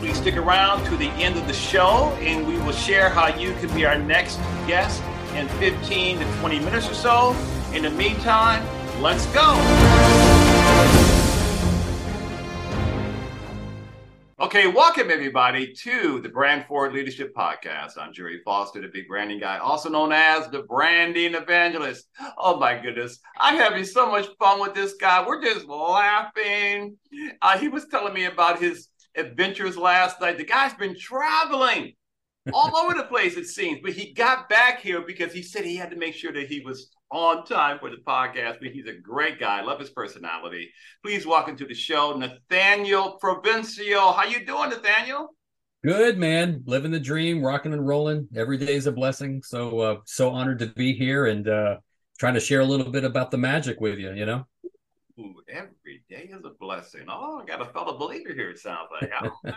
Please stick around to the end of the show and we will share how you can be our next guest in 15 to 20 minutes or so. In the meantime, let's go. Okay, welcome everybody to the Brand Forward Leadership Podcast. I'm Gerry Foster, the big branding guy, also known as the branding evangelist. Oh my goodness, I'm having so much fun with this guy. We're just laughing. Uh, he was telling me about his adventures last night. The guy's been traveling all over the place, it seems, but he got back here because he said he had to make sure that he was on time for the podcast. But he's a great guy. I love his personality. Please welcome to the show, Nathaniel Provencio. How you doing, Nathaniel? Good man, living the dream, rocking and rolling. Every day is a blessing. So uh, so honored to be here and uh, trying to share a little bit about the magic with you. You know. Ooh, every day is a blessing. Oh, I got a fellow believer here, it sounds like. uh,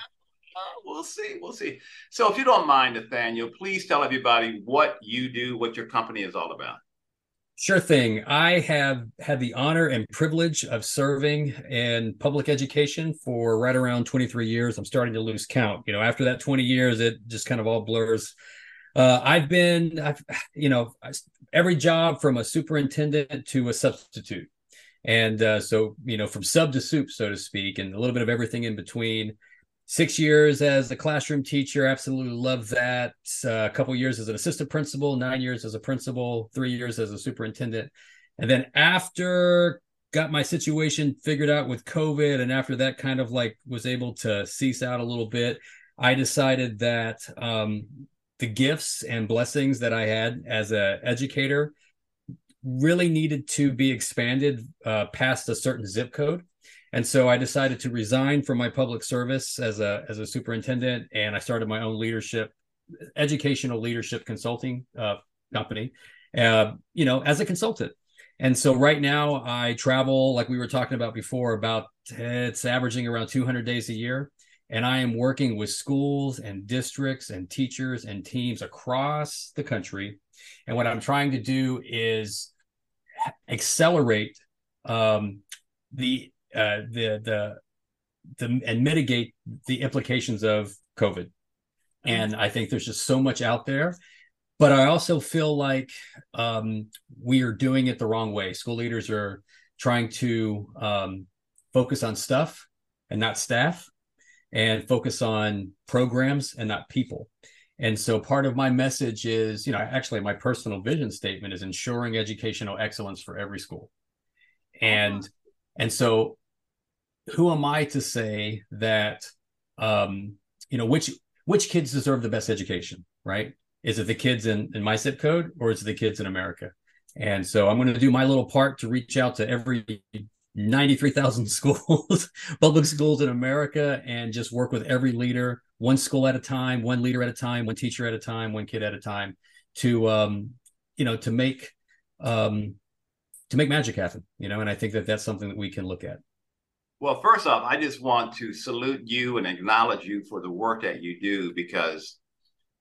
we'll see. We'll see. So, if you don't mind, Nathaniel, please tell everybody what you do, what your company is all about. Sure thing. I have had the honor and privilege of serving in public education for right around 23 years. I'm starting to lose count. You know, after that 20 years, it just kind of all blurs. Uh, I've been, I've, you know, every job from a superintendent to a substitute. And uh, so, you know, from sub to soup, so to speak, and a little bit of everything in between. Six years as a classroom teacher, absolutely love that. Uh, a couple years as an assistant principal, nine years as a principal, three years as a superintendent. And then after got my situation figured out with COVID, and after that kind of like was able to cease out a little bit, I decided that um, the gifts and blessings that I had as an educator really needed to be expanded uh, past a certain zip code. And so I decided to resign from my public service as a as a superintendent, and I started my own leadership, educational leadership consulting uh, company, uh, you know, as a consultant. And so right now I travel, like we were talking about before, about it's averaging around 200 days a year, and I am working with schools and districts and teachers and teams across the country. And what I'm trying to do is accelerate um, the uh, the the the and mitigate the implications of COVID. And I think there's just so much out there, but I also feel like um, we are doing it the wrong way. School leaders are trying to um, focus on stuff and not staff, and focus on programs and not people. And so part of my message is, you know, actually my personal vision statement is ensuring educational excellence for every school. And and so who am I to say that um, you know, which which kids deserve the best education, right? Is it the kids in, in my zip code or is it the kids in America? And so I'm going to do my little part to reach out to every 93,000 schools, public schools in America, and just work with every leader, one school at a time, one leader at a time, one teacher at a time, one kid at a time, to um, you know, to make um, to make magic happen. You know, and I think that that's something that we can look at. Well, first off, I just want to salute you and acknowledge you for the work that you do because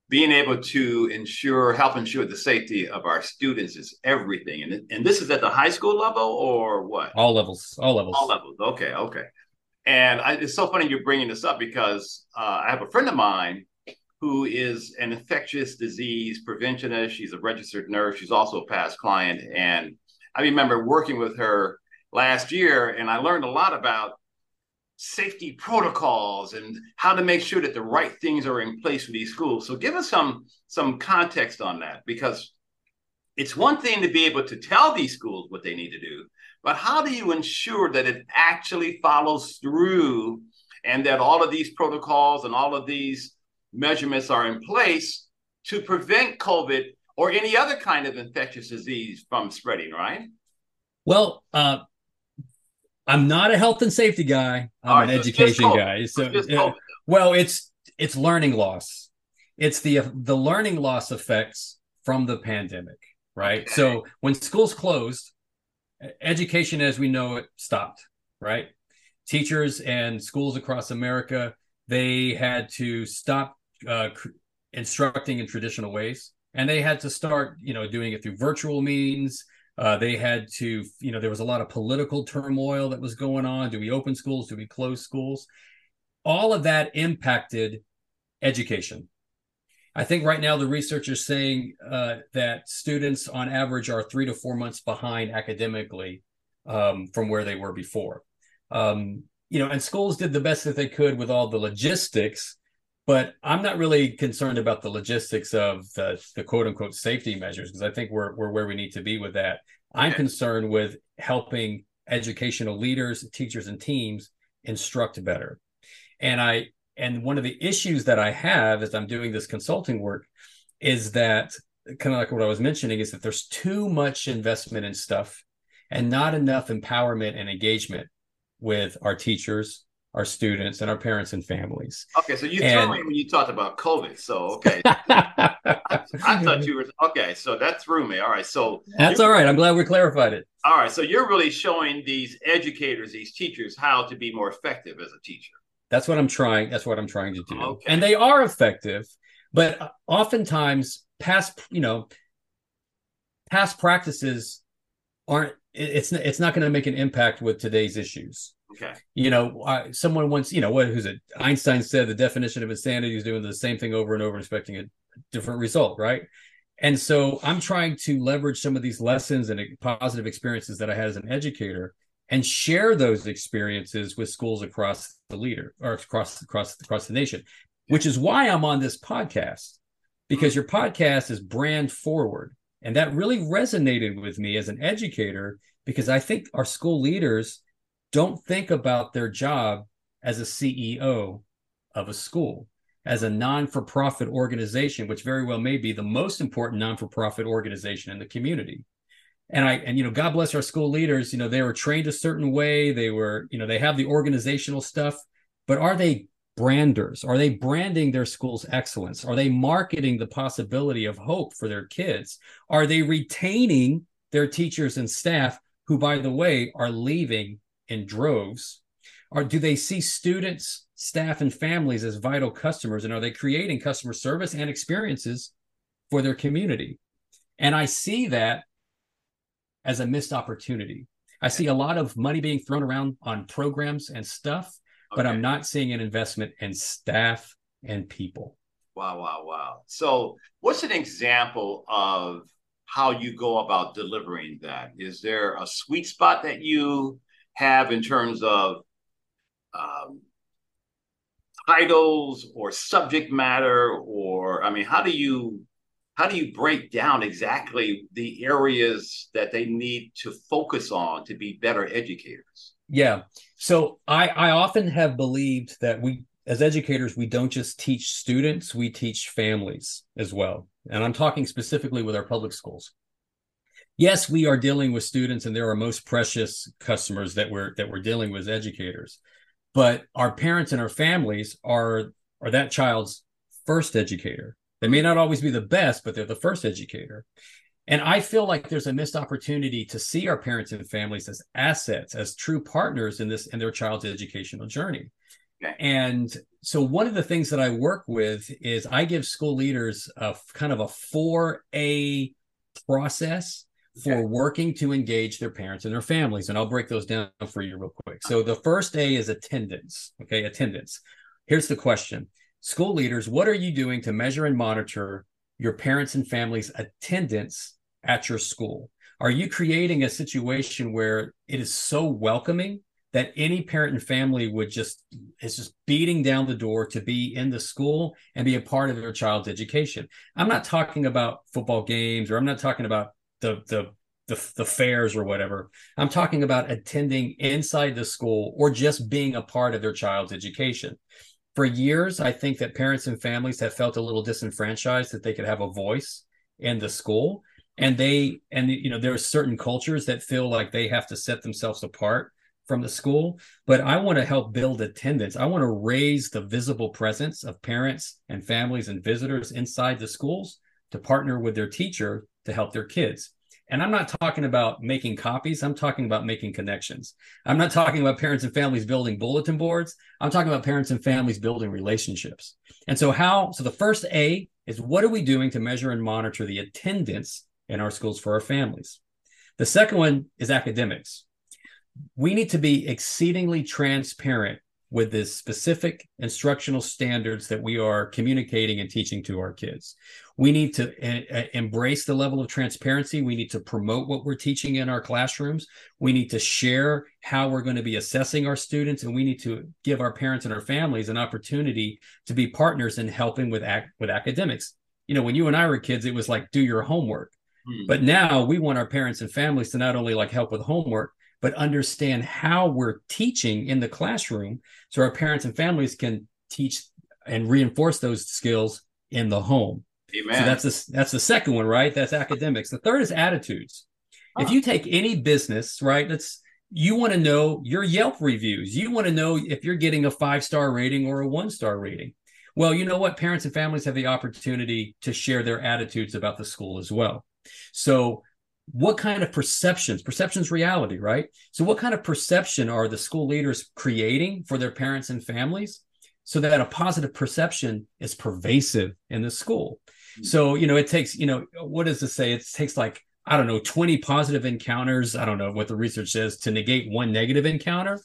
being able to ensure help ensure the safety of our students is everything and, and this is at the high school level or what all levels all levels all levels okay okay and I, it's so funny you're bringing this up because uh, i have a friend of mine who is an infectious disease preventionist. She's a registered nurse. She's also a past client. And i remember working with her last year and i learned a lot about safety protocols and how to make sure that the right things are in place for these schools. So give us some some context on that because it's one thing to be able to tell these schools what they need to do, but how do you ensure that it actually follows through and that all of these protocols and all of these measurements are in place to prevent COVID or any other kind of infectious disease from spreading, right? Well, uh, I'm not a health and safety guy. I'm an education guy. So, uh, well, it's it's learning loss, it's the the learning loss effects from the pandemic, right? Okay. So when schools closed, education as we know it stopped, right? Teachers and schools across America they had to stop uh, instructing in traditional ways, and they had to start, you know, doing it through virtual means. Uh, they had to, you know, there was a lot of political turmoil that was going on. Do we open schools? Do we close schools? All of that impacted education. I think right now the research is saying uh, that students on average are three to four months behind academically um, from where they were before. Um, you know, and schools did the best that they could with all the logistics, but I'm not really concerned about the logistics of the, the quote unquote safety measures because I think we're we're where we need to be with that. I'm concerned with helping educational leaders, teachers, and teams instruct better. And I and one of the issues that I have as I'm doing this consulting work is that kind of like what I was mentioning is that there's too much investment in stuff and not enough empowerment and engagement with our teachers, our students, and our parents and families. Okay, so you and, told me when you talked about COVID. So okay, I, I, thought you were okay. So that threw me. All right, so that's all right. I'm glad we clarified it. All right, so you're really showing these educators, these teachers, how to be more effective as a teacher. That's what I'm trying. That's what I'm trying to do, okay. and they are effective. But oftentimes, past you know, past practices aren't it's it's not going to make an impact with today's issues. Okay. You know, uh, someone once, you know, what who's it? Einstein said the definition of insanity is doing the same thing over and over, expecting a different result, right? And so I'm trying to leverage some of these lessons and positive experiences that I had as an educator and share those experiences with schools across the leader or across across across the nation, which is why I'm on this podcast because your podcast is brand forward and that really resonated with me as an educator because I think our school leaders don't think about their job as a CEO of a school, as a non for profit organization, which very well may be the most important non for profit organization in the community. And I, and you know, God bless our school leaders, you know, they were trained a certain way. They were, you know, they have the organizational stuff, but are they branders? Are they branding their school's excellence? Are they marketing the possibility of hope for their kids? Are they retaining their teachers and staff who, by the way, are leaving in droves? Or do they see students, staff, and families as vital customers? And are they creating customer service and experiences for their community? And I see that as a missed opportunity. I see a lot of money being thrown around on programs and stuff but I'm not seeing an investment in staff and people. Wow, wow, wow. So, what's an example of how you go about delivering that? Is there a sweet spot that you have in terms of um, titles or subject matter, or I mean, how do you how do you break down exactly the areas that they need to focus on to be better educators? Yeah. So I, I often have believed that we, as educators, we don't just teach students, we teach families as well. And I'm talking specifically with our public schools. Yes, we are dealing with students and they're our most precious customers that we're that we're dealing with as educators. But our parents and our families are are that child's first educator. They may not always be the best, but they're the first educator. And I feel like there's a missed opportunity to see our parents and families as assets, as true partners in this in their child's educational journey. Okay. And so one of the things that I work with is I give school leaders a kind of a 4A process for okay. working to engage their parents and their families. And I'll break those down for you real quick. So the first A is attendance. Okay, attendance. Here's the question. School leaders, what are you doing to measure and monitor your parents and families' attendance at your school? Are you creating a situation where it is so welcoming that any parent and family would just is just beating down the door to be in the school and be a part of their child's education? I'm not talking about football games or I'm not talking about the the the, the fairs or whatever. I'm talking about attending inside the school or just being a part of their child's education for years, I think that parents and families have felt a little disenfranchised that they could have a voice in the school. And they, and you know, there are certain cultures that feel like they have to set themselves apart from the school, but I want to help build attendance. I want to raise the visible presence of parents and families and visitors inside the schools to partner with their teacher to help their kids. And I'm not talking about making copies. I'm talking about making connections. I'm not talking about parents and families building bulletin boards. I'm talking about parents and families building relationships. And so, how? So, the first A is what are we doing to measure and monitor the attendance in our schools for our families? The second one is academics. We need to be exceedingly transparent with the specific instructional standards that we are communicating and teaching to our kids. We need to uh, embrace the level of transparency. We need to promote what we're teaching in our classrooms. We need to share how we're going to be assessing our students, and we need to give our parents and our families an opportunity to be partners in helping with ac- with academics. You know, when you and I were kids, it was like do your homework. Hmm. But now we want our parents and families to not only like help with homework, but understand how we're teaching in the classroom so our parents and families can teach and reinforce those skills in the home. Amen. So that's the, that's the second one, right? That's academics. The third is attitudes. If you take any business, right, let's you want to know your Yelp reviews. You want to know if you're getting a five star rating or a one star rating. Well, you know what? Parents and families have the opportunity to share their attitudes about the school as well. So what kind of perceptions? Perceptions reality right? So what kind of perception are the school leaders creating for their parents and families so that a positive perception is pervasive in the school? Mm-hmm. so you know it takes you know what does it say? It takes like i don't know 20 positive encounters i don't know what the research says to negate one negative encounter.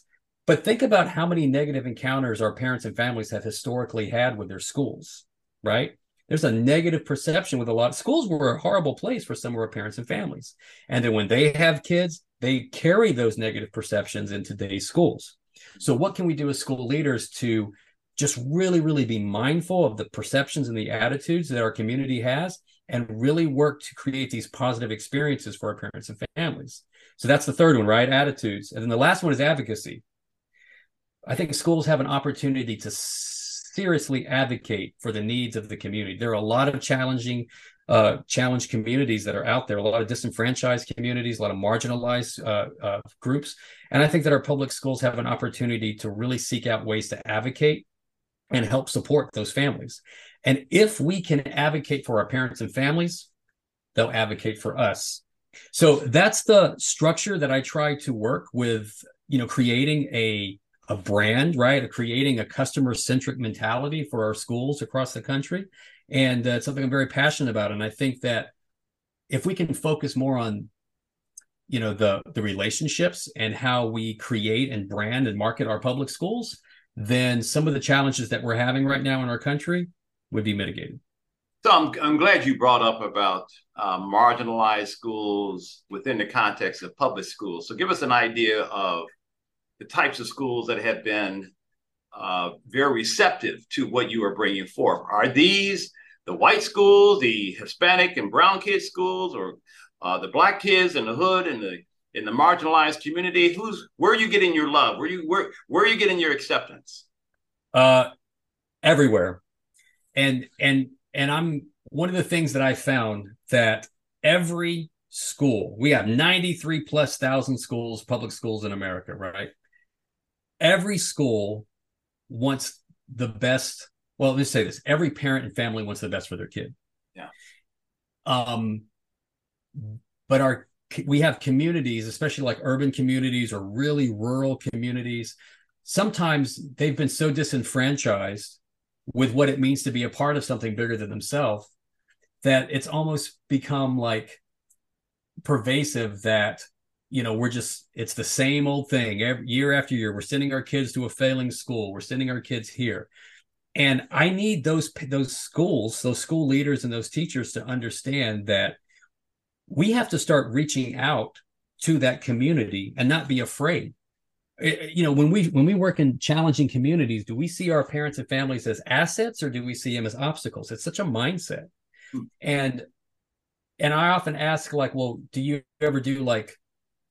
But think about how many negative encounters our parents and families have historically had with their schools right there's a negative perception with a lot of schools were a horrible place for some of our parents and families. And then when they have kids, they carry those negative perceptions into today's schools. So what can we do as school leaders to just really, really be mindful of the perceptions and the attitudes that our community has and really work to create these positive experiences for our parents and families. So that's the third one, right? Attitudes. And then the last one is advocacy. I think schools have an opportunity to seriously advocate for the needs of the community. There are a lot of challenging, uh, challenged communities that are out there, a lot of disenfranchised communities, a lot of marginalized uh, uh, groups. And I think that our public schools have an opportunity to really seek out ways to advocate and help support those families. And if we can advocate for our parents and families, they'll advocate for us. So that's the structure that I try to work with, you know, creating a a brand, right? creating a customer centric mentality for our schools across the country. And uh, it's something I'm very passionate about. And I think that if we can focus more on you know the the relationships and how we create and brand and market our public schools then some of the challenges that we're having right now in our country would be mitigated so i'm, I'm glad you brought up about uh, marginalized schools within the context of public schools so give us an idea of the types of schools that have been uh, very receptive to what you are bringing forth. Are these the white schools, the Hispanic and brown kids schools, or uh, the black kids in the hood and the in the marginalized community? Who's where are you getting your love? Where you where where are you getting your acceptance? Uh, everywhere, and and and I'm one of the things that I found that every school we have 93 plus thousand schools public schools in america right every school wants the best. Well, let me say this: every parent and family wants the best for their kid. Yeah. Um, but our we have communities, especially like urban communities or really rural communities. Sometimes they've been so disenfranchised with what it means to be a part of something bigger than themselves that it's almost become like pervasive that you know we're just it's the same old thing. Every year after year we're sending our kids to a failing school. We're sending our kids here. And i need those those schools those school leaders and those teachers to understand that we have to start reaching out to that community and not be afraid. Eh, eh, you know when we when we work in challenging communities do we see our parents and families as assets or do we see them as obstacles? It's such a mindset. Hmm. and and i often ask like well do you ever do like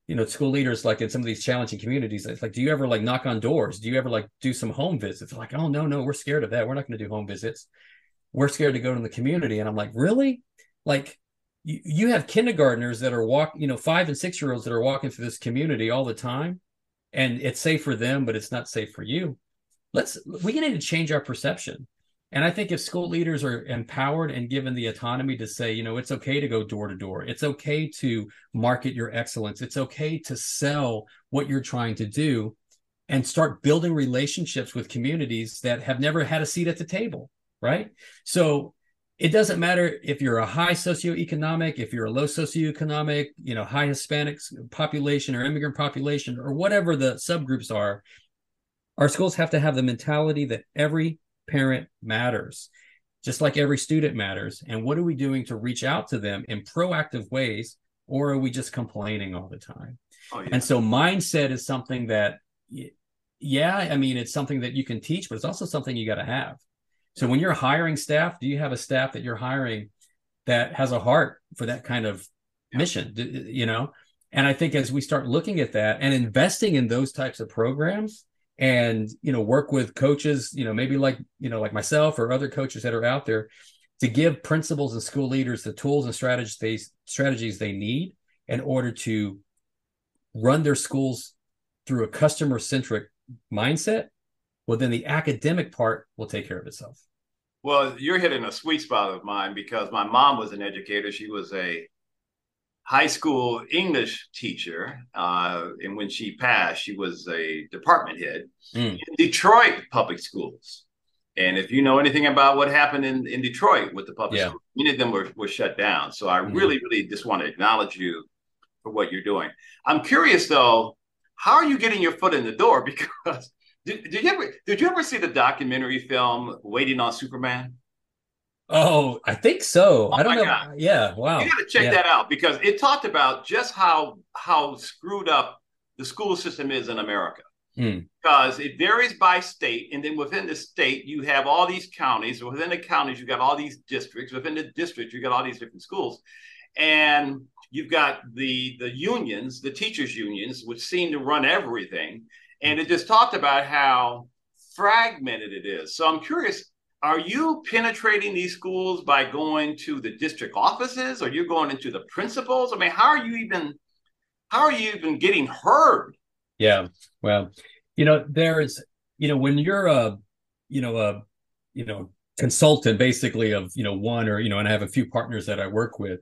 you know school leaders like in some of these challenging communities it's like do you ever like knock on doors? Do you ever like do some home visits? Like oh no no we're scared of that. We're not going to do home visits. We're scared to go to the community. And i'm like really? Like you, you have kindergartners that are walk you know five and six year olds that are walking through this community all the time and it's safe for them, but it's not safe for you. Let's we need to change our perception. And I think if school leaders are empowered and given the autonomy to say, you know, it's okay to go door to door, it's okay to market your excellence, it's okay to sell what you're trying to do and start building relationships with communities that have never had a seat at the table, right? So it doesn't matter if you're a high socioeconomic, if you're a low socioeconomic, you know, high Hispanic population or immigrant population or whatever the subgroups are. Our schools have to have the mentality that every parent matters, just like every student matters. And what are we doing to reach out to them in proactive ways, or are we just complaining all the time? Oh, yeah. And so, mindset is something that, yeah, I mean, it's something that you can teach, but it's also something you got to have. So when you're hiring staff, do you have a staff that you're hiring that has a heart for that kind of yeah. mission? You know, and I think as we start looking at that and investing in those types of programs, and you know, work with coaches, you know, maybe like you know, like myself or other coaches that are out there, to give principals and school leaders the tools and strategies they strategies they need in order to run their schools through a customer centric mindset well then the academic part will take care of itself. Well you're hitting a sweet spot of mine because my mom was an educator. She was a high school english teacher uh, and when she passed she was a department head mm. in detroit public schools and if you know anything about what happened in, in detroit with the public yeah. schools many of them were, were shut down so i mm. really really just want to acknowledge you for what you're doing i'm curious though how are you getting your foot in the door because did, did you ever did you ever see the documentary film Waiting on Superman? Oh, I think so. Oh I don't know. God. Yeah, wow. You got to check yeah. that out because it talked about just how how screwed up the school system is in America. Mm. Because it varies by state, and then within the state, you have all these counties. Within the counties, you've got all these districts. Within the districts, you've got all these different schools, and you've got the the unions, the teachers' unions, which seem to run everything and it just talked about how fragmented it is. So I'm curious, are you penetrating these schools by going to the district offices or you're going into the principals? I mean, how are you even how are you even getting heard? Yeah. Well, you know, there's, you know, when you're a, you know, a, you know, consultant basically of, you know, one or, you know, and I have a few partners that I work with,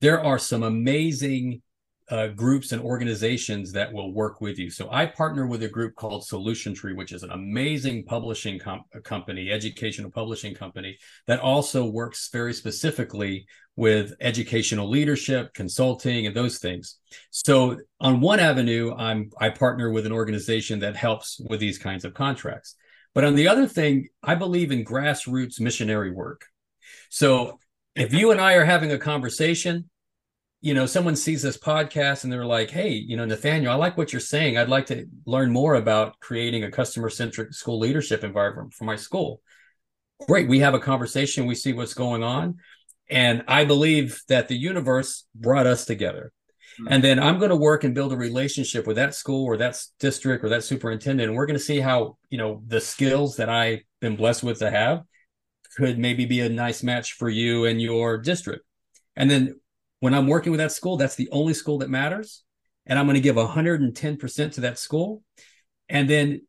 there are some amazing uh, groups and organizations that will work with you. So I partner with a group called Solution Tree, which is an amazing publishing com- company, educational publishing company that also works very specifically with educational leadership, consulting, and those things. So on one avenue, I'm I partner with an organization that helps with these kinds of contracts. But on the other thing, I believe in grassroots missionary work. So if you and I are having a conversation you know, someone sees this podcast and they're like, hey, you know, Nathaniel, I like what you're saying. I'd like to learn more about creating a customer centric school leadership environment for my school. Great. We have a conversation, we see what's going on. And I believe that the universe brought us together. Mm-hmm. And then I'm going to work and build a relationship with that school or that district or that superintendent. And we're going to see how, you know, the skills that I've been blessed with to have could maybe be a nice match for you and your district. And then when I'm working with that school, that's the only school that matters. And I'm going to give 110% to that school. And then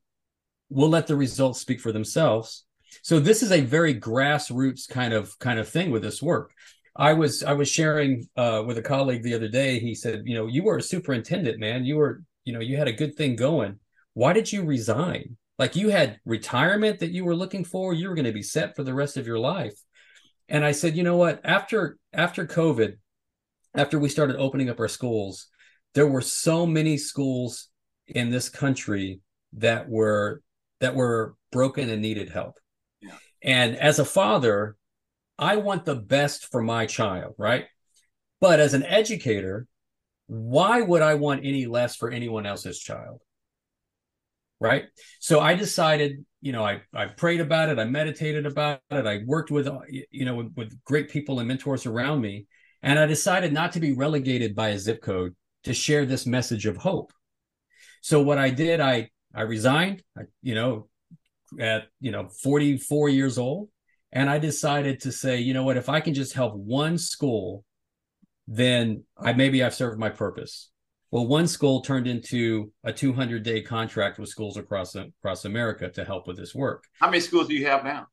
we'll let the results speak for themselves. So this is a very grassroots kind of kind of thing with this work. I was I was sharing uh, with a colleague the other day. He said, you know, you were a superintendent, man. You were, you know, you had a good thing going. Why did you resign? Like you had retirement that you were looking for. You were going to be set for the rest of your life. And I said, you know what? After after COVID, after we started opening up our schools, there were so many schools in this country that were that were broken and needed help. Yeah. And as a father, I want the best for my child, right? But as an educator, why would I want any less for anyone else's child? Right? So I decided, you know, I I prayed about it, I meditated about it, I worked with you know with, with great people and mentors around me and I decided not to be relegated by a zip code to share this message of hope. So what I did, I I resigned, you know, at you know 44 years old, and I decided to say, you know what, if I can just help one school, then I maybe I've served my purpose. Well, one school turned into a 200 day contract with schools across across America to help with this work. How many schools do you have now?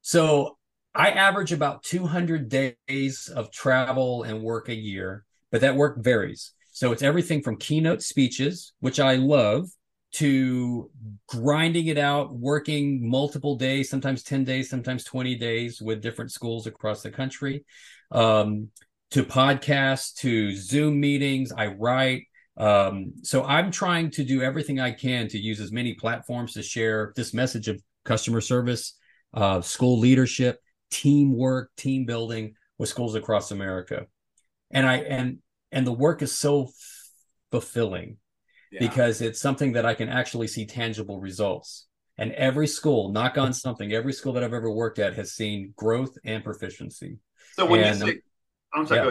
So I average about 200 days of travel and work a year, but that work varies. So it's everything from keynote speeches, which I love, to grinding it out, working multiple days, sometimes 10 days, sometimes 20 days with different schools across the country. Um, to podcasts to Zoom meetings. I write. Um, so I'm trying to do everything I can to use as many platforms to share this message of customer service, uh, school leadership, teamwork, team building with schools across America. And I and and the work is so fulfilling yeah. because it's something that I can actually see tangible results. And every school, knock on something, every school that I've ever worked at has seen growth and proficiency. So when and, you say I'm sorry.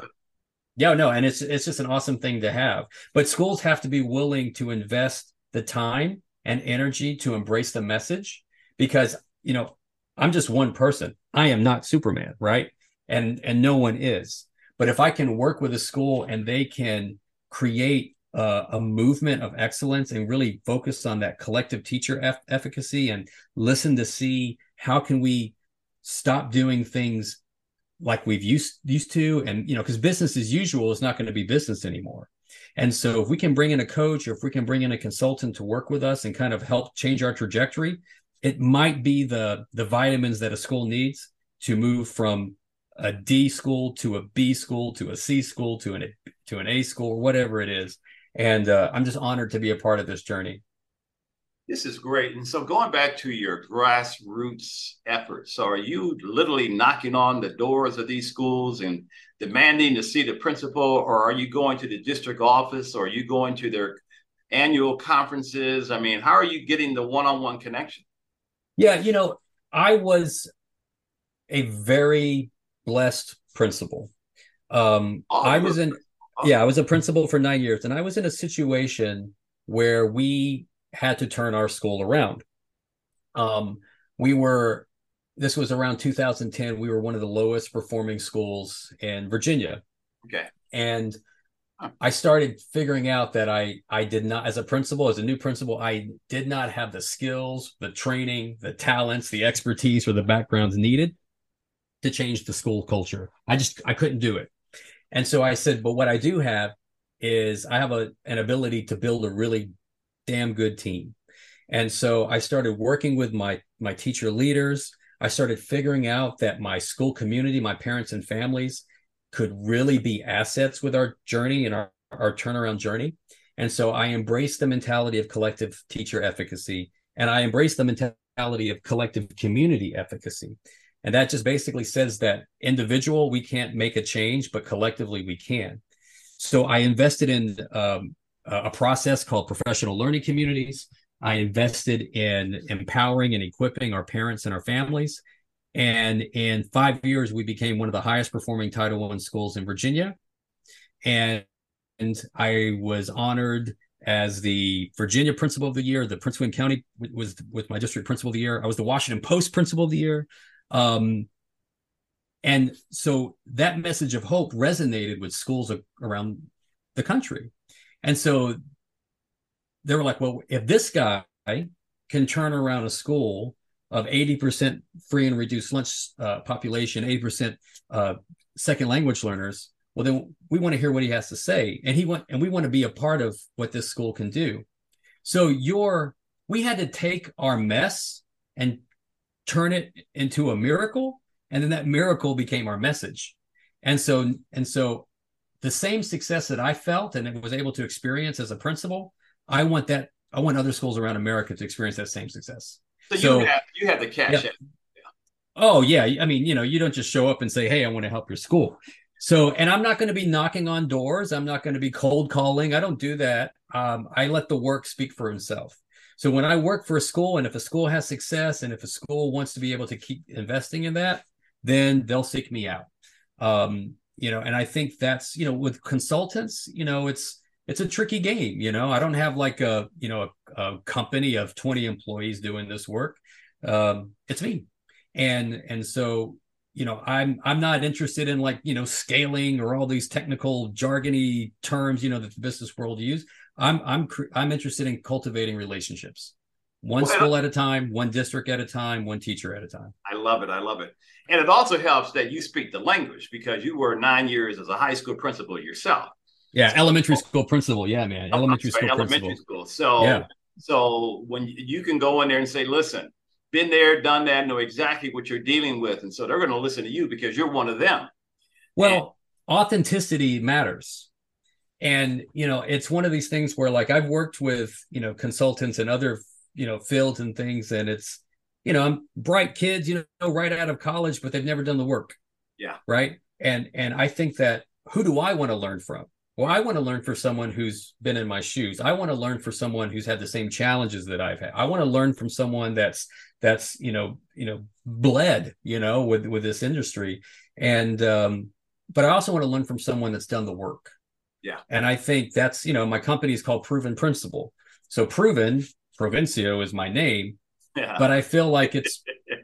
Yeah. yeah, no, and it's it's just an awesome thing to have. But schools have to be willing to invest the time and energy to embrace the message because you know I'm just one person. I am not Superman, right? And and no one is. But if I can work with a school and they can create a movement of excellence and really focus on that collective teacher eff- efficacy and listen to see how can we stop doing things like we've used used to and you know because business as usual is not going to be business anymore and so if we can bring in a coach or if we can bring in a consultant to work with us and kind of help change our trajectory it might be the the vitamins that a school needs to move from a D school to a B school to a C school to an to an A school whatever it is and uh, I'm just honored to be a part of this journey this is great. And so going back to your grassroots efforts, so are you literally knocking on the doors of these schools and demanding to see the principal, or are you going to the district office, or are you going to their annual conferences? I mean, how are you getting the one-on-one connection? Yeah, you know, I was a very blessed principal. Um, oh, I was in, yeah, I was a principal for nine years, and I was in a situation where we had to turn our school around. Um, we were, this was around 2010. We were one of the lowest performing schools in Virginia. Okay. And I started figuring out that I I did not as a principal as a new principal I did not have the skills, the training, the talents, the expertise or the backgrounds needed to change the school culture. I just I couldn't do it. And so I said, but what I do have is I have a an ability to build a really damn good team. And so I started working with my my teacher leaders. I started figuring out that my school community, my parents and families could really be assets with our journey and our, our turnaround journey. And so I embraced the mentality of collective teacher efficacy and I embraced the mentality of collective community efficacy. And that just basically says that individual, we can't make a change, but collectively we can. So I invested in um, a process called professional learning communities. I invested in empowering and equipping our parents and our families. And in five years, we became one of the highest performing Title I schools in Virginia. And, I was honored as the Virginia Principal of the Year. The Prince William County was with my district Principal of the Year. I was the Washington Post Principal of the Year. Um, and so that message of hope resonated with schools around the country. And so they were like, well, if this guy can turn around a school of 80% free and reduced lunch uh, population, 80% uh, second language learners, well, then we want to hear what he has to say. And he want, and we want to be a part of what this school can do. So your, we had to take our mess and turn it into a miracle. And then that miracle became our message. And so, and so the same success that I felt and was able to experience as a principal, I want that. I want other schools around America to experience that same success. So, so you have you have the cash. Yeah. Oh yeah, I mean, you know, you don't just show up and say, "Hey, I want to help your school." So, and I'm not going to be knocking on doors. I'm not going to be cold calling. I don't do that. Um, I let the work speak for himself. So when I work for a school, and if a school has success, and if a school wants to be able to keep investing in that, then they'll seek me out. Um, you know and i think that's you know with consultants you know it's it's a tricky game you know? I don't have like a you know a, a company of 20 employees doing this work. Um, it's me. And and so you know i'm i'm not interested in like you know scaling or all these technical jargony terms you know that the business world use. I'm i'm i'm interested in cultivating relationships. One well, school at a time one district at a time one teacher at a time. I love it. I love it. And it also helps that you speak the language because you were nine years as a high school principal yourself yeah elementary school principal yeah man elementary sorry, school elementary principal. school so yeah. so when you can go in there and say listen been there, done that, know exactly what you're dealing with. And so they're going to listen to you because you're one of them. Well, and- authenticity matters. And, you know, it's one of these things where like I've worked with, you know, consultants and other, you know, fields and things. And it's, you know, I'm bright kids, you know, right out of college, but they've never done the work. Yeah. Right. And, and I think that who do I want to learn from? Well, I want to learn for someone who's been in my shoes. I want to learn for someone who's had the same challenges that I've had. I want to learn from someone that's that's you know you know bled you know with with this industry and um but i also want to learn from someone that's done the work yeah and i think that's you know my company is called Proven Principal so proven Provencio is my name yeah. but i feel like it's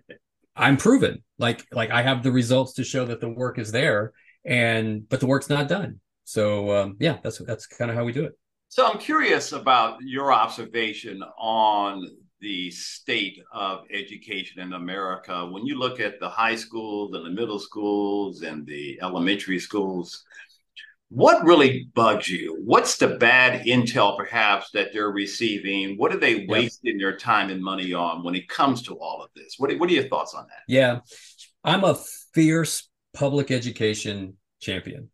i'm proven like like i have the results to show that the work is there and but the work's not done so um yeah that's that's kind of how we do it so i'm curious about your observation on the state of education in America. When you look at the high schools and the middle schools and the elementary schools, what really bugs you? What's the bad intel, perhaps, that they're receiving? What are they wasting their time and money on when it comes to all of this? What, what are your thoughts on that? Yeah, I'm a fierce public education champion.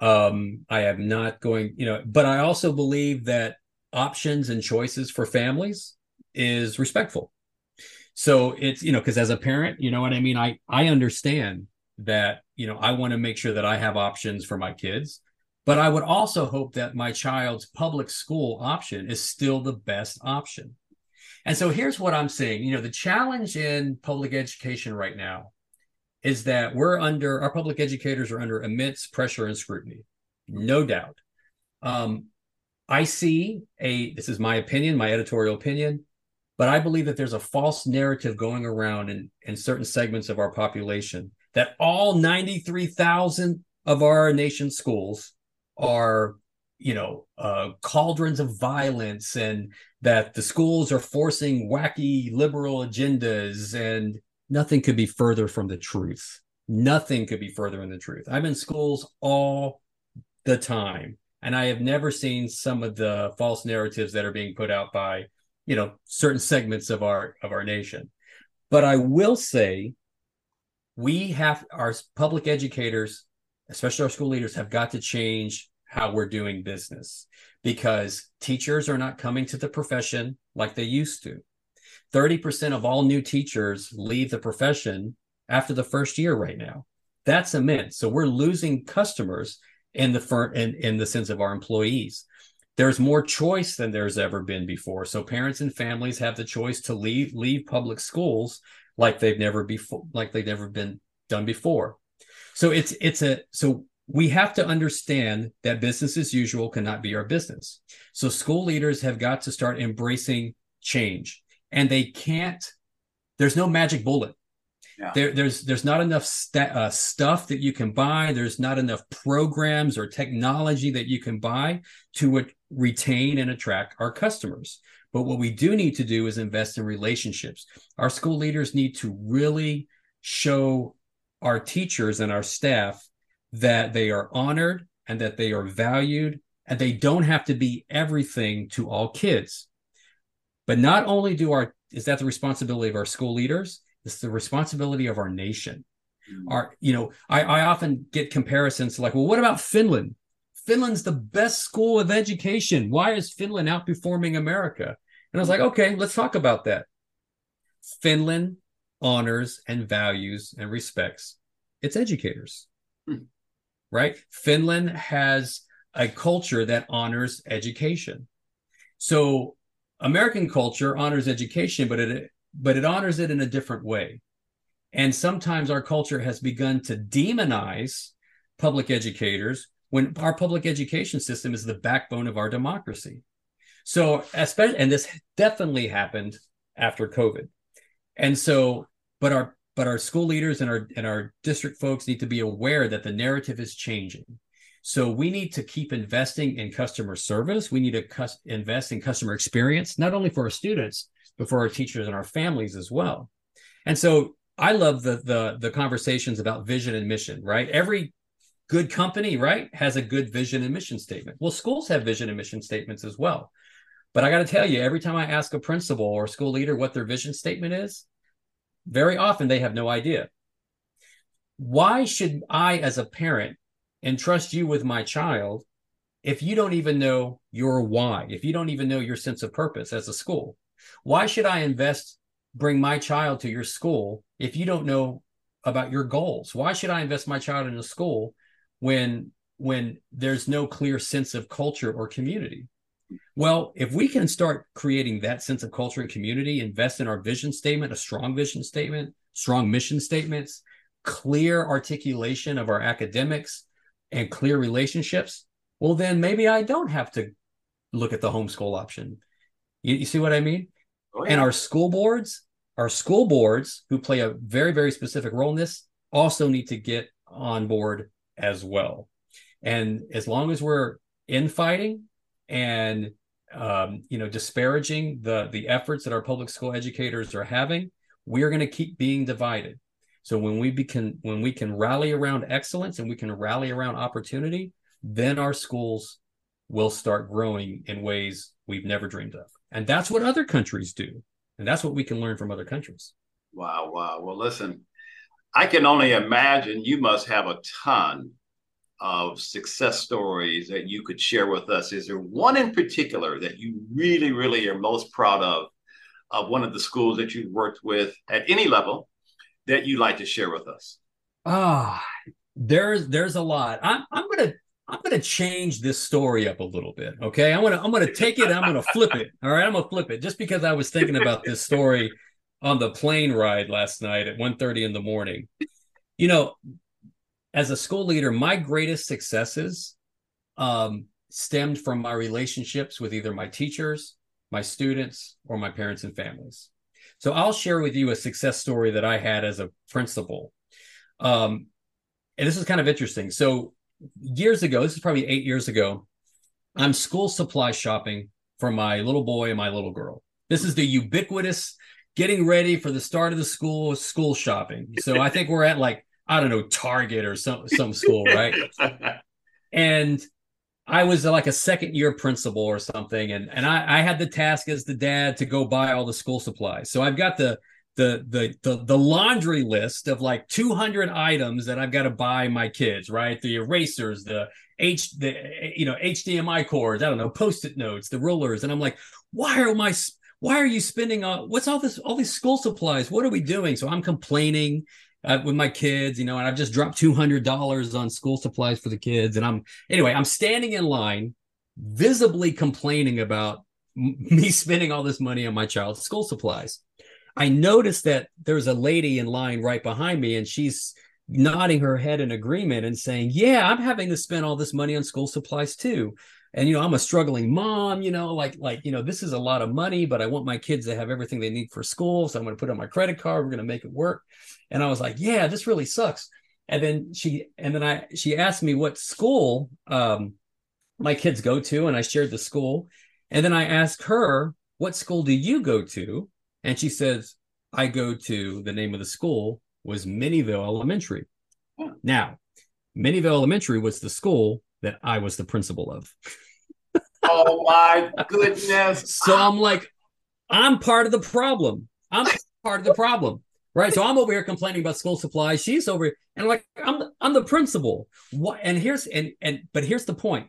Um, I am not going, you know, but I also believe that options and choices for families is respectful. So it's, you know, because as a parent, you know what I mean? I I understand that, you know, I want to make sure that I have options for my kids, but I would also hope that my child's public school option is still the best option. And so here's what I'm saying, you know, the challenge in public education right now is that we're under our public educators are under immense pressure and scrutiny, no doubt. Um, I see a this is my opinion, my editorial opinion. But I believe that there's a false narrative going around in, in certain segments of our population that all 93,000 of our nation's schools are, you know, uh, cauldrons of violence and that the schools are forcing wacky liberal agendas and nothing could be further from the truth. Nothing could be further in the truth. I'm in schools all the time and I have never seen some of the false narratives that are being put out by you know certain segments of our of our nation but i will say we have our public educators especially our school leaders have got to change how we're doing business because teachers are not coming to the profession like they used to 30% of all new teachers leave the profession after the first year right now that's immense so we're losing customers in the firm in, in the sense of our employees there's more choice than there's ever been before. So parents and families have the choice to leave leave public schools like they've never before like they've never been done before. So it's it's a so we have to understand that business as usual cannot be our business. So school leaders have got to start embracing change and they can't there's no magic bullet. Yeah. There, there's there's not enough st- uh, stuff that you can buy. There's not enough programs or technology that you can buy to retain and attract our customers. But what we do need to do is invest in relationships. Our school leaders need to really show our teachers and our staff that they are honored and that they are valued and they don't have to be everything to all kids. But not only do our is that the responsibility of our school leaders, it's the responsibility of our nation. Mm-hmm. Our, you know, I, I often get comparisons like, well, what about Finland? Finland's the best school of education. Why is Finland outperforming America? And I was like, okay, let's talk about that. Finland honors and values and respects its educators, hmm. right? Finland has a culture that honors education. So American culture honors education, but it but it honors it in a different way. And sometimes our culture has begun to demonize public educators when our public education system is the backbone of our democracy. So, especially, and this definitely happened after COVID. And so, but our but our school leaders and our and our district folks need to be aware that the narrative is changing. So we need to keep investing in customer service. We need to cus- invest in customer experience, not only for our students, but for our teachers and our families as well. And so I love the the the conversations about vision and mission, right? Every good company, right, has a good vision and mission statement. Well, schools have vision and mission statements as well. But I got to tell you, every time I ask a principal or school leader what their vision statement is, very often they have no idea. Why should I, as a parent, entrust you with my child if you don't even know your why, if you don't even know your sense of purpose as a school? Why should I invest, bring my child to your school if you don't know about your goals? Why should I invest my child in a school when when there's no clear sense of culture or community? Well, if we can start creating that sense of culture and community, invest in our vision statement, a strong vision statement, strong mission statements, clear articulation of our academics, and clear relationships, well, then maybe I don't have to look at the homeschool option. You, you see what I mean? Oh, yeah. And our school boards, our school boards who play a very, very specific role in this also need to get on board as well. And as long as we're infighting and um, you know disparaging the the efforts that our public school educators are having, we are going to keep being divided. So when we can when we can rally around excellence and we can rally around opportunity, then our schools will start growing in ways we've never dreamed of. And that's what other countries do. And that's what we can learn from other countries. Wow, wow. Well, listen, I can only imagine you must have a ton of success stories that you could share with us. Is there one in particular that you really, really are most proud of, of one of the schools that you've worked with at any level that you'd like to share with us? Ah, oh, there's there's a lot. I'm I'm gonna I'm gonna change this story up a little bit. Okay, I'm gonna I'm gonna take it. I'm gonna flip it. All right, I'm gonna flip it just because I was thinking about this story on the plane ride last night at 1:30 in the morning. You know, as a school leader, my greatest successes um, stemmed from my relationships with either my teachers, my students, or my parents and families. So I'll share with you a success story that I had as a principal. Um, and this is kind of interesting. So years ago, this is probably eight years ago, I'm school supply shopping for my little boy and my little girl. This is the ubiquitous getting ready for the start of the school school shopping. So I think we're at like I don't know Target or some some school, right? and I was like a second year principal or something, and and I, I had the task as the dad to go buy all the school supplies. So I've got the the the the, the laundry list of like 200 items that I've got to buy my kids, right? The erasers, the H the you know HDMI cords, I don't know, post-it notes, the rulers, and I'm like, why are my why are you spending on what's all this all these school supplies? What are we doing? So I'm complaining uh, with my kids, you know, and I've just dropped two hundred dollars on school supplies for the kids, and I'm anyway, I'm standing in line, visibly complaining about m- me spending all this money on my child's school supplies. I noticed that there's a lady in line right behind me, and she's nodding her head in agreement and saying, "Yeah, I'm having to spend all this money on school supplies too." And you know i'm a struggling mom you know like like you know this is a lot of money but i want my kids to have everything they need for school so i'm going to put on my credit card we're going to make it work. And i was like yeah this really sucks. And then she and then i she asked me what school um my kids go to and i shared the school. And then i asked her what school do you go to? And she says i go to the name of the school was minnieville elementary. Yeah. now minnieville elementary was the school that I was the principal of. oh my goodness. So I'm like, I'm part of the problem. I'm part of the problem. Right. So I'm over here complaining about school supplies. She's over here, and like, I'm I'm the principal. What and here's and and but here's the point.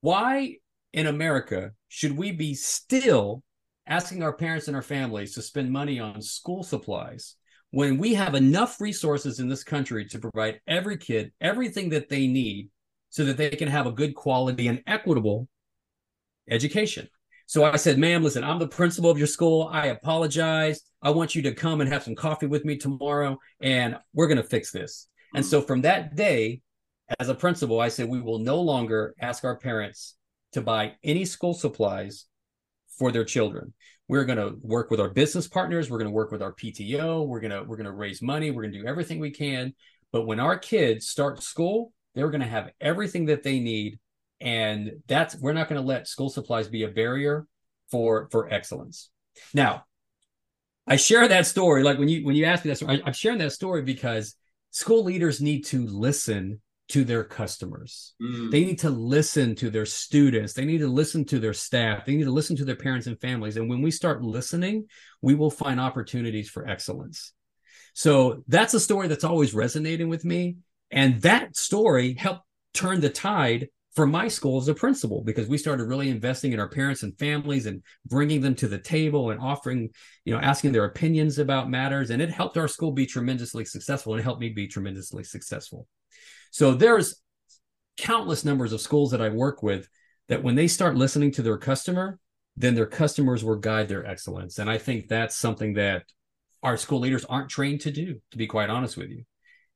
Why in America should we be still asking our parents and our families to spend money on school supplies when we have enough resources in this country to provide every kid everything that they need so that they can have a good quality and equitable education. So I said, ma'am, listen, I'm the principal of your school. I apologize. I want you to come and have some coffee with me tomorrow, and we're going to fix this. And so from that day, as a principal, I said, we will no longer ask our parents to buy any school supplies for their children. We're going to work with our business partners. We're going to work with our PTO. We're going to we're going to raise money. We're going to do everything we can. But when our kids start school, they're going to have everything that they need, and that's we're not going to let school supplies be a barrier for for excellence. Now, I share that story like when you when you ask me that story, I, I'm sharing that story because school leaders need to listen to their customers. Mm. They need to listen to their students. They need to listen to their staff. They need to listen to their parents and families. And when we start listening, we will find opportunities for excellence. So that's a story that's always resonating with me. And that story helped turn the tide for my school as a principal because we started really investing in our parents and families and bringing them to the table and offering, you know, asking their opinions about matters. And it helped our school be tremendously successful and helped me be tremendously successful. So there's countless numbers of schools that I work with that when they start listening to their customer, then their customers will guide their excellence. And I think that's something that our school leaders aren't trained to do, to be quite honest with you.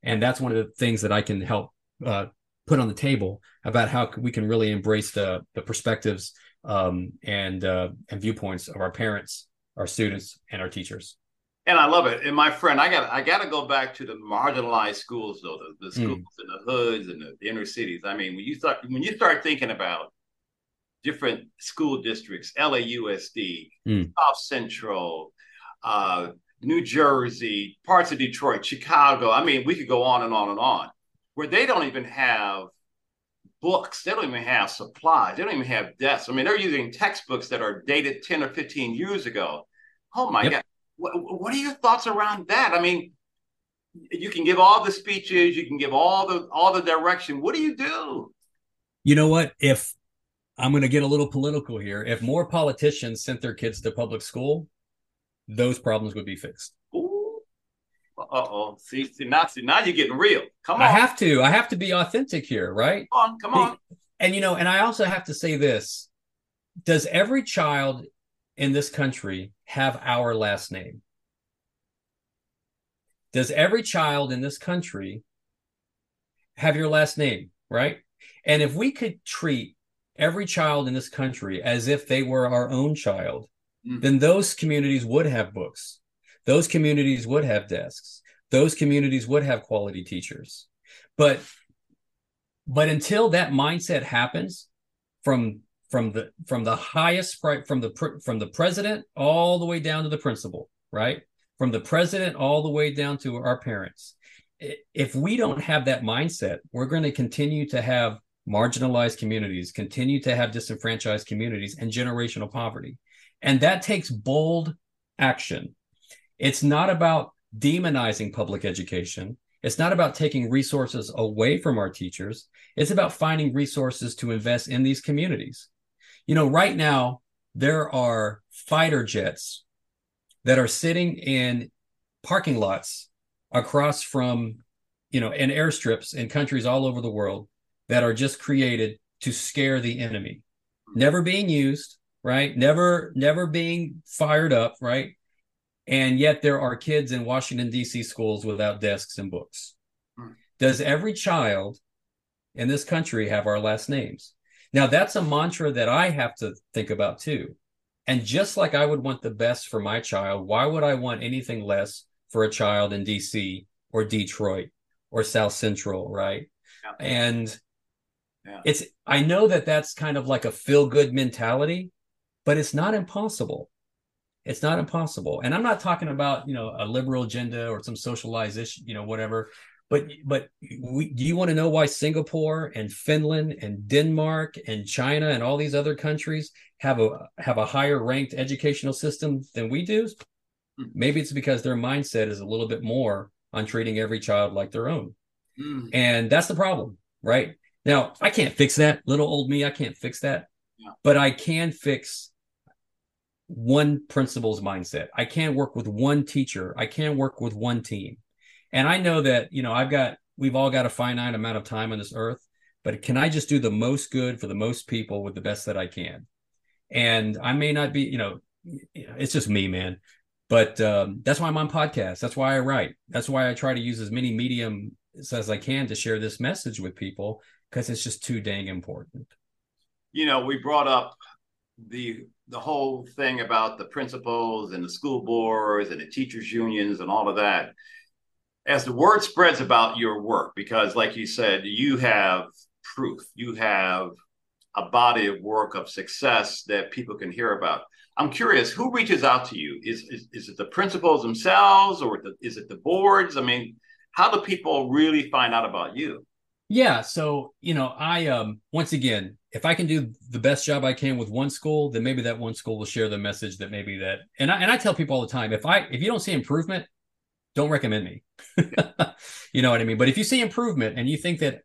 And that's one of the things that I can help uh, put on the table about how we can really embrace the the perspectives um, and uh, and viewpoints of our parents, our students, and our teachers. And I love it. And my friend, I got I got to go back to the marginalized schools, though the, the hmm. schools mm. in the hoods and the, the, inner cities. I mean, when you start when you start thinking about different school districts, LAUSD, mm. South Central, uh, New Jersey, parts of Detroit, Chicago. I mean, we could go on and on and on, where they don't even have books. They don't even have supplies. They don't even have desks. I mean, they're using textbooks that are dated 10 or 15 years ago. Oh my yep. God. What, what are your thoughts around that? I mean, you can give all the speeches, you can give all the all the direction. What do you do? You know what? If I'm going to get a little political here, if more politicians sent their kids to public school, those problems would be fixed. Uh oh. See, see now, see, now you're getting real. Come on. I have to. I have to be authentic here, right? Come on, come on. And you know, and I also have to say this: Does every child in this country have our last name? Does every child in this country have your last name, right? And if we could treat every child in this country as if they were our own child, mm-hmm. then those communities would have books. Those communities would have desks. Those communities would have quality teachers. But but until that mindset happens from from the from the highest from the from the president all the way down to the principal right from the president all the way down to our parents if we don't have that mindset we're going to continue to have marginalized communities continue to have disenfranchised communities and generational poverty and that takes bold action. It's not about demonizing public education. It's not about taking resources away from our teachers. It's about finding resources to invest in these communities. You know, right now there are fighter jets that are sitting in parking lots across from, you know, in airstrips in countries all over the world that are just created to scare the enemy. Never being used, right? Never, never being fired up, right? And yet there are kids in Washington, D.C. schools without desks and books. Hmm. Does every child in this country have our last names? Now, that's a mantra that I have to think about too. And just like I would want the best for my child, why would I want anything less for a child in DC or Detroit or South Central, right? Yeah. And yeah. it's, I know that that's kind of like a feel good mentality, but it's not impossible. It's not impossible. And I'm not talking about, you know, a liberal agenda or some socialized issue, you know, whatever. But but we, do you want to know why Singapore and Finland and Denmark and China and all these other countries have a have a higher ranked educational system than we do? Hmm. Maybe it's because their mindset is a little bit more on treating every child like their own. Mm. And that's the problem, right? Now, I can't fix that. Little old me, I can't fix that. Yeah. But I can fix one principal's mindset. I can't work with one teacher. I can't work with one team. And I know that, you know, I've got, we've all got a finite amount of time on this earth, but can I just do the most good for the most people with the best that I can? And I may not be, you know, it's just me, man. But um, that's why I'm on podcasts. That's why I write. That's why I try to use as many mediums as I can to share this message with people because it's just too dang important. You know, we brought up the the whole thing about the principals and the school boards and the teachers unions and all of that. As the word spreads about your work because like you said you have proof you have a body of work of success that people can hear about. I'm curious who reaches out to you? Is is, is it the principals themselves or the, is it the boards? I mean how do people really find out about you yeah. So, you know, I um once again, if I can do the best job I can with one school, then maybe that one school will share the message that maybe that and I and I tell people all the time, if I if you don't see improvement, don't recommend me. you know what I mean? But if you see improvement and you think that,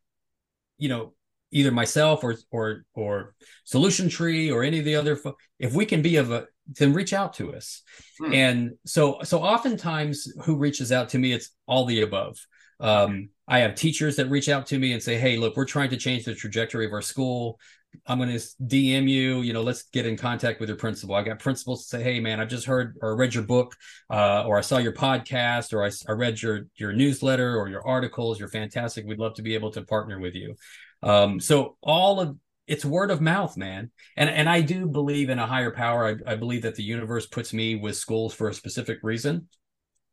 you know, either myself or or or solution tree or any of the other if we can be of a then reach out to us hmm. and so so oftentimes who reaches out to me it's all the above um, I have teachers that reach out to me and say, "Hey, look, we're trying to change the trajectory of our school. I'm going to DM you. You know, let's get in contact with your principal." I got principals say, "Hey, man, I've just heard or read your book, uh, or I saw your podcast, or I, I read your your newsletter or your articles. You're fantastic. We'd love to be able to partner with you." Um, so all of it's word of mouth, man. And and I do believe in a higher power. I, I believe that the universe puts me with schools for a specific reason,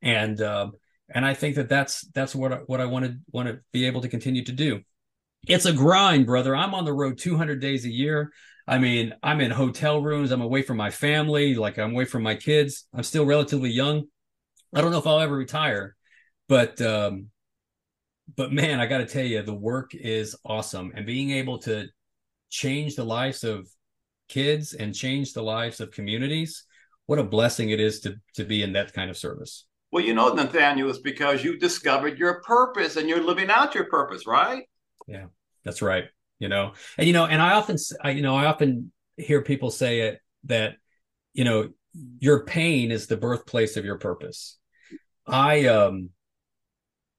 and uh, and I think that that's that's what I, what I want to want to be able to continue to do. It's a grind, brother. I'm on the road 200 days a year. I mean, I'm in hotel rooms. I'm away from my family. Like I'm away from my kids. I'm still relatively young. I don't know if I'll ever retire, but um, but man, I got to tell you, the work is awesome, and being able to change the lives of kids and change the lives of communities. What a blessing it is to to be in that kind of service. Well, you know, Nathaniel, it's because you discovered your purpose and you're living out your purpose, right? Yeah, that's right. You know, and you know, and I often, I, you know, I often hear people say it that, you know, your pain is the birthplace of your purpose. I um,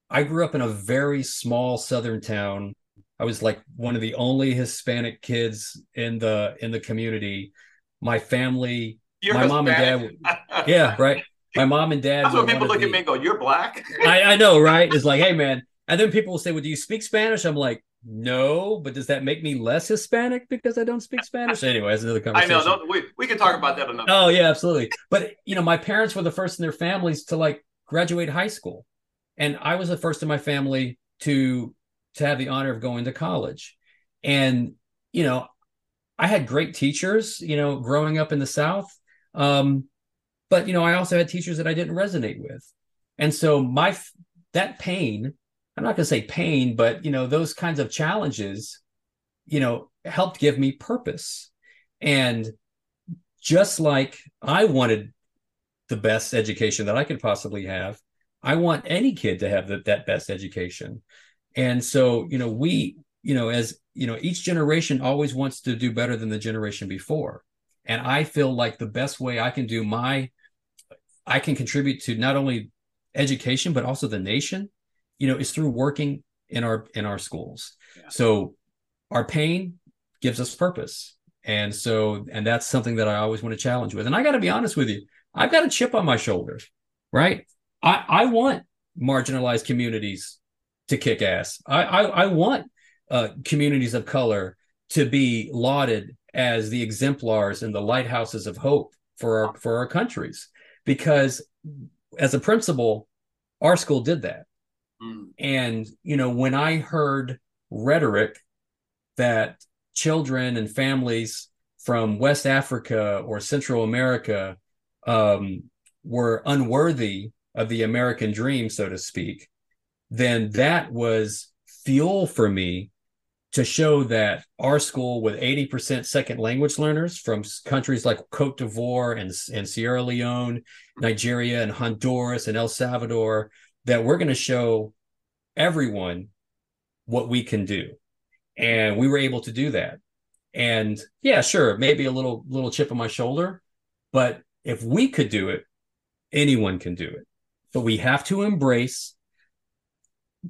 I grew up in a very small southern town. I was like one of the only Hispanic kids in the in the community. My family, You're my Hispanic. mom and dad, yeah, right my mom and dad. That's what people look the, at me and go, "You're black." I, I know, right? It's like, hey, man. And then people will say, "Well, do you speak Spanish?" I'm like, "No," but does that make me less Hispanic because I don't speak Spanish? Anyway, that's another conversation. I know. No, we we can talk about that another. Oh yeah, absolutely. But you know, my parents were the first in their families to like graduate high school, and I was the first in my family to to have the honor of going to college, and you know, I had great teachers. You know, growing up in the South. Um, but you know i also had teachers that i didn't resonate with. And so my that pain i'm not going to say pain but you know those kinds of challenges you know helped give me purpose. And just like i wanted the best education that i could possibly have i want any kid to have the, that best education. And so you know we you know as you know each generation always wants to do better than the generation before and i feel like the best way i can do my I can contribute to not only education but also the nation, you know, is through working in our in our schools. Yeah. So our pain gives us purpose. And so and that's something that I always want to challenge with. And I got to be honest with you, I've got a chip on my shoulder, right? I I want marginalized communities to kick ass. I I, I want uh, communities of color to be lauded as the exemplars and the lighthouses of hope for our for our countries because as a principal, our school did that. Mm. And, you know, when I heard rhetoric that children and families from West Africa or Central America um, were unworthy of the American dream, so to speak, then that was fuel for me to show that our school with 80% second language learners from countries like Cote d'Ivoire and, and Sierra Leone, Nigeria and Honduras and El Salvador, that we're going to show everyone what we can do. And we were able to do that. And yeah, sure, maybe a little little chip on my shoulder, but if we could do it, anyone can do it. But we have to embrace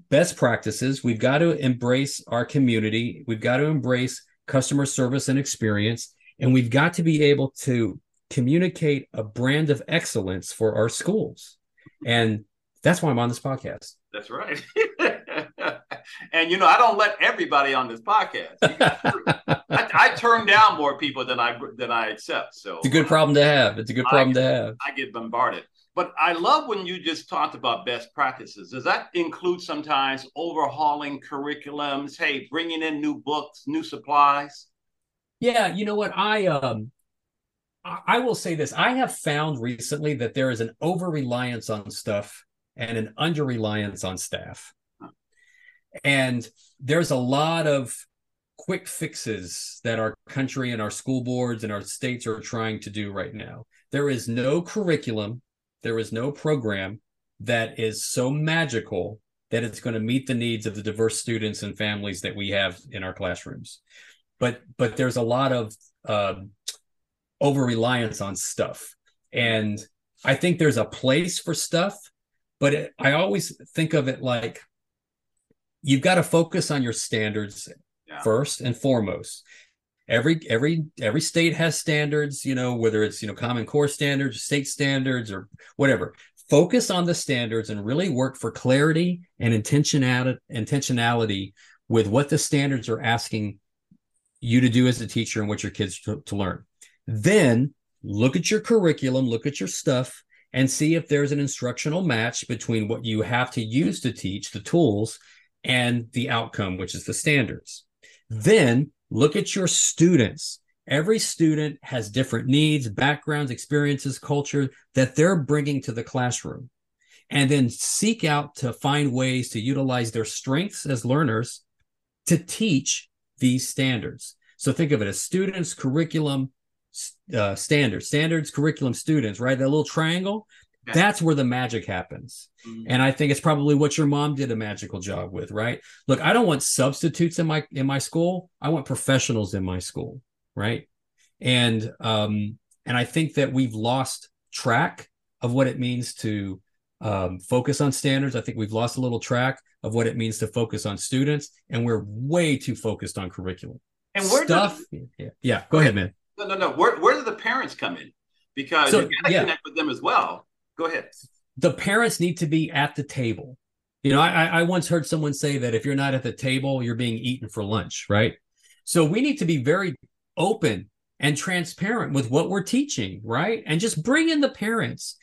best practices. We've got to embrace our community. We've got to embrace customer service and experience. And we've got to be able to communicate a brand of excellence for our schools. And that's why I'm on this podcast. That's right. and you know, I don't let everybody on this podcast. I, I, turn down more people than I than I accept. So it's a good problem to have. It's a good problem I, to have. I get bombarded. But I love when you just talked about best practices. Does that include sometimes overhauling curriculums? Hey, bringing in new books, new supplies? Yeah, you know what? I um I will say this. I have found recently that there is an over reliance on stuff and an under reliance on staff. And there's a lot of quick fixes that our country and our school boards and our states are trying to do right now. There is no curriculum, there is no program that is so magical that it's going to meet the needs of the diverse students and families that we have in our classrooms. But but there's a lot of uh, over reliance on stuff, and I think there's a place for stuff, but it, I always think of it like you've got to focus on your standards yeah. first and foremost every every every state has standards you know whether it's you know common core standards state standards or whatever focus on the standards and really work for clarity and intentionality intentionality with what the standards are asking you to do as a teacher and what your kids to, to learn then look at your curriculum look at your stuff and see if there's an instructional match between what you have to use to teach the tools and the outcome, which is the standards. Then look at your students. Every student has different needs, backgrounds, experiences, culture that they're bringing to the classroom. And then seek out to find ways to utilize their strengths as learners to teach these standards. So think of it as students, curriculum, uh, standards, standards, curriculum, students, right? That little triangle. That's where the magic happens. Mm-hmm. And I think it's probably what your mom did a magical job with, right? Look, I don't want substitutes in my in my school. I want professionals in my school, right? And um and I think that we've lost track of what it means to um, focus on standards. I think we've lost a little track of what it means to focus on students, and we're way too focused on curriculum. And where stuff, does, yeah, yeah, go ahead, man. No, no, no. Where where do the parents come in? Because so, you got to yeah. connect with them as well. Go ahead. The parents need to be at the table. You know, I, I once heard someone say that if you're not at the table, you're being eaten for lunch, right? So we need to be very open and transparent with what we're teaching, right? And just bring in the parents.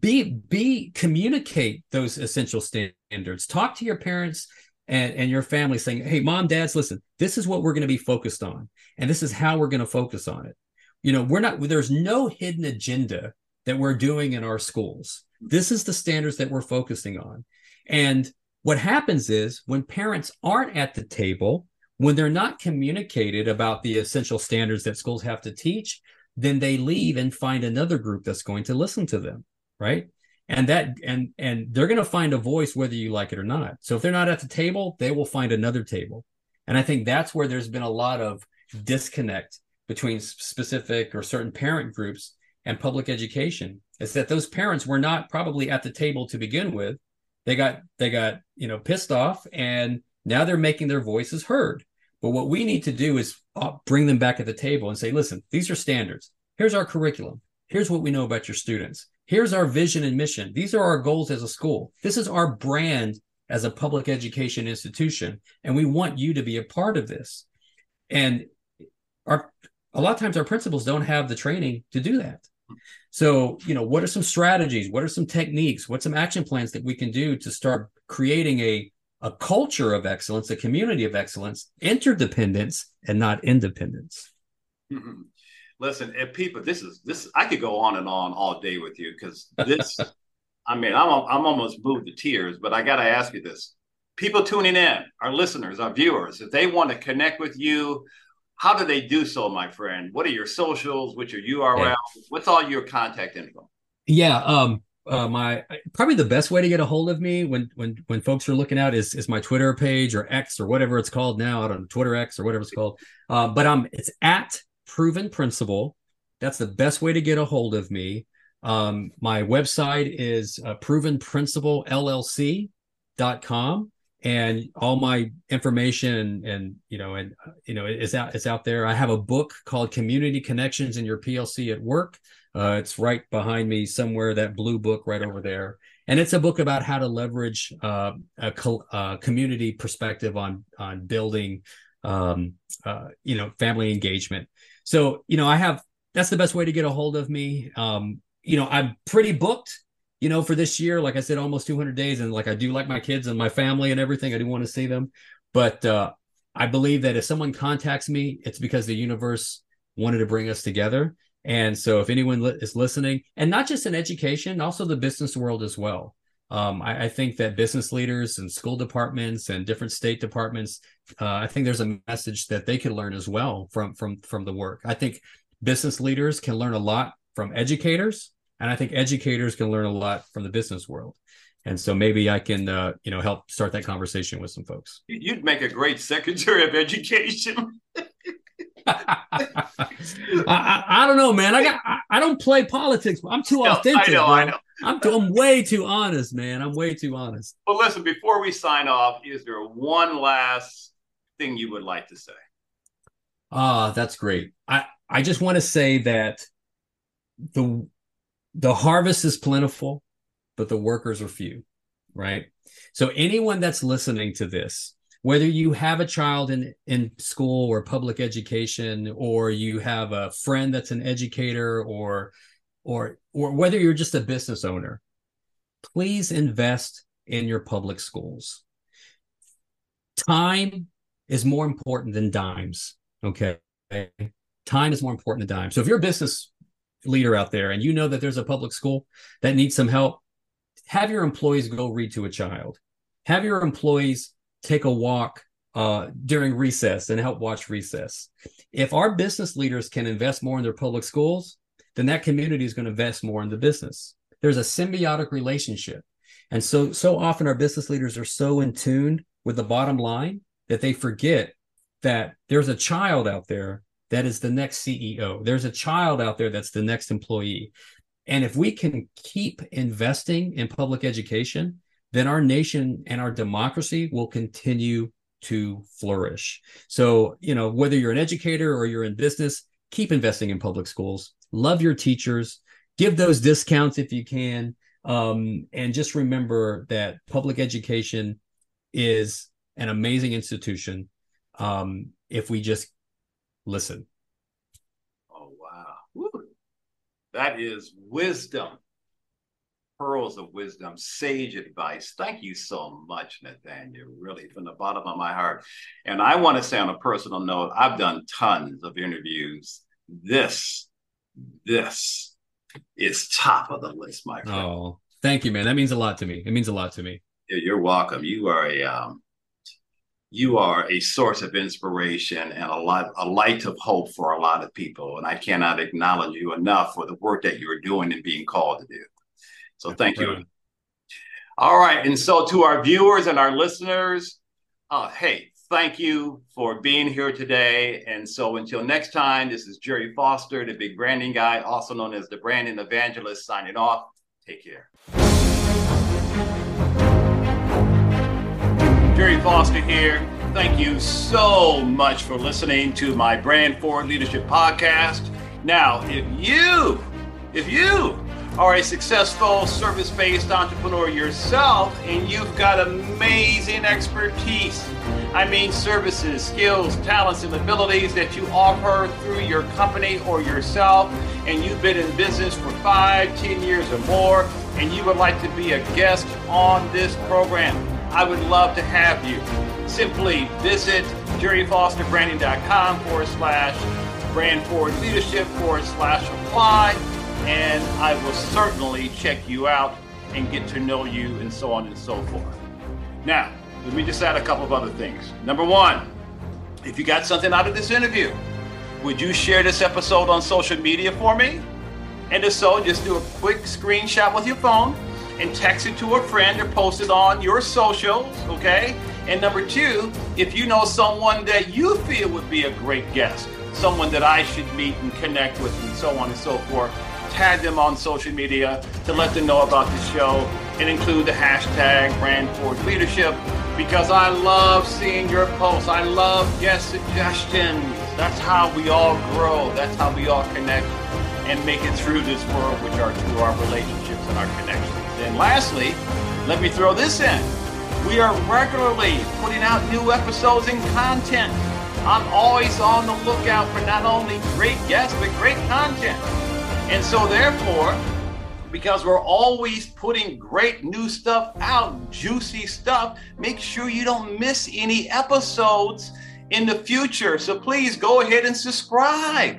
Be be communicate those essential standards. Talk to your parents and, and your family saying, hey, mom, dads, listen, this is what we're going to be focused on. And this is how we're going to focus on it. You know, we're not, there's no hidden agenda that we're doing in our schools. This is the standards that we're focusing on. And what happens is when parents aren't at the table, when they're not communicated about the essential standards that schools have to teach, then they leave and find another group that's going to listen to them, right? And that and and they're going to find a voice whether you like it or not. So if they're not at the table, they will find another table. And I think that's where there's been a lot of disconnect between specific or certain parent groups and public education is that those parents were not probably at the table to begin with. They got they got you know pissed off and now they're making their voices heard. But what we need to do is uh, bring them back at the table and say listen these are standards. Here's our curriculum. Here's what we know about your students. Here's our vision and mission. These are our goals as a school. This is our brand as a public education institution and we want you to be a part of this. And our a lot of times our principals don't have the training to do that so, you know, what are some strategies? What are some techniques? What some action plans that we can do to start creating a a culture of excellence, a community of excellence, interdependence, and not independence. Mm-hmm. Listen, if people, this is this. I could go on and on all day with you because this. I mean, I'm I'm almost moved to tears, but I got to ask you this: people tuning in, our listeners, our viewers, if they want to connect with you, how do they do so, my friend? What are your socials? What's your URL? Yeah. What's all your contact info? Yeah, um, uh, my probably the best way to get a hold of me when when when folks are looking out is is my Twitter page or X or whatever it's called now. I don't know Twitter X or whatever it's called. Uh, but um, it's at Proven Principal. That's the best way to get a hold of me. Um, my website is uh, provenprincipalllc.com and all my information and, and you know and you know is out is out there. I have a book called Community Connections in Your PLC at Work. Uh, it's right behind me somewhere, that blue book right over there. And it's a book about how to leverage uh, a, co- a, community perspective on on building, um, uh, you know, family engagement. So, you know, I have that's the best way to get a hold of me. Um, you know, I'm pretty booked, you know, for this year. Like I said, almost 200 days, and like I do like my kids and my family and everything. I do want to see them, but uh, I believe that if someone contacts me, it's because the universe wanted to bring us together. And so, if anyone li- is listening, and not just in education, also the business world as well, um, I, I, think that business leaders and school departments and different state departments, uh, I think there's a message that they can learn as well from from from the work. I think business leaders can learn a lot from educators, and I think educators can learn a lot from the business world and so maybe I can, uh, you know, help start that conversation with some folks. You'd make a great Secretary of Education. I, I, I, don't know, man. I got I, I don't play politics. I'm too no, authentic. I know, I know. I'm, too, I'm way too honest, man. I'm way too honest. Well, listen. Before we sign off, is there one last thing you would like to say? Ah, uh, that's great. I I just want to say that the the harvest is plentiful but the workers are few, right? So anyone that's listening to this, whether you have a child in in school or public education or you have a friend that's an educator or or or whether you're just a business owner, please invest in your public schools. Time is more important than dimes, okay? Time is more important than dimes. So if you're a business leader out there and you know that there's a public school that needs some help, have your employees go read to a child. Have your employees take a walk uh, during recess and help watch recess. If our business leaders can invest more in their public schools, then that community is going to invest more in the business. There's a symbiotic relationship. And so, so often our business leaders are so in tune with the bottom line that they forget that there's a child out there that is the next CEO. There's a child out there that's the next employee. And if we can keep investing in public education, then our nation and our democracy will continue to flourish. So, you know, whether you're an educator or you're in business, keep investing in public schools. Love your teachers. Give those discounts if you can. Um, and just remember that public education is an amazing institution um, if we just listen. Oh, wow. Woo. That is wisdom, pearls of wisdom, sage advice. Thank you so much, Nathaniel, really, from the bottom of my heart. And I want to say on a personal note, I've done tons of interviews. This, this is top of the list, my friend. Oh, thank you, man. That means a lot to me. It means a lot to me. You're welcome. You are a um, you are a source of inspiration and a lot a light of hope for a lot of people and i cannot acknowledge you enough for the work that you're doing and being called to do. So thank you all right and so to our viewers and our listeners uh, hey thank you for being here today. And so until next time this is Gerry Foster the big branding guy also known as the branding evangelist signing off. Take care Gerry Foster here. Thank you so much for listening to my Brand Forward Leadership podcast. Now, if you, if you are a successful service-based entrepreneur yourself and you've got amazing expertise, I mean services, skills, talents, and abilities that you offer through your company or yourself, and you've been in business for five, ten years or more, and you would like to be a guest on this program I would love to have you. Simply visit gerryfosterbranding.com forward slash brand forward leadership forward slash apply, and I will certainly check you out and get to know you and so on and so forth. Now, let me just add a couple of other things. Number one, if you got something out of this interview, would you share this episode on social media for me? And if so, just do a quick screenshot with your phone and text it to a friend or post it on your socials, okay? And number two, if you know someone that you feel would be a great guest, someone that I should meet and connect with, and so on and so forth, tag them on social media to let them know about the show and include the hashtag brand leadership because I love seeing your posts. I love guest suggestions. That's how we all grow. That's how we all connect and make it through this world, which are through our relationships and our connections. And lastly, let me throw this in. We are regularly putting out new episodes and content. I'm always on the lookout for not only great guests, but great content. And so, therefore, because we're always putting great new stuff out, juicy stuff, make sure you don't miss any episodes in the future. So please go ahead and subscribe.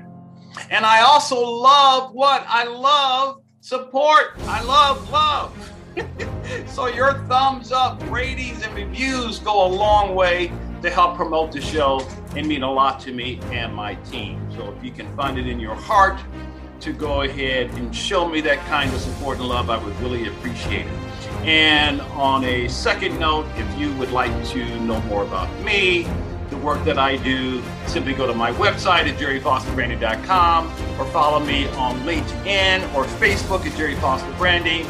And I also love what? I love support. I love love. so your thumbs up, ratings, and reviews go a long way to help promote the show and mean a lot to me and my team. So if you can find it in your heart to go ahead and show me that kind of support and love, I would really appreciate it. And on a second note, if you would like to know more about me, the work that I do, simply go to my website at gerryfosterbranding.com or follow me on LinkedIn or Facebook at Gerry Foster Branding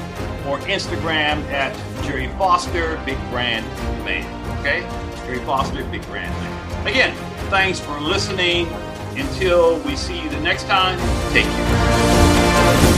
or Instagram at Gerry Foster Big Brand Man. Okay? Gerry Foster Big Brand Man. Again, thanks for listening. Until we see you the next time, take care.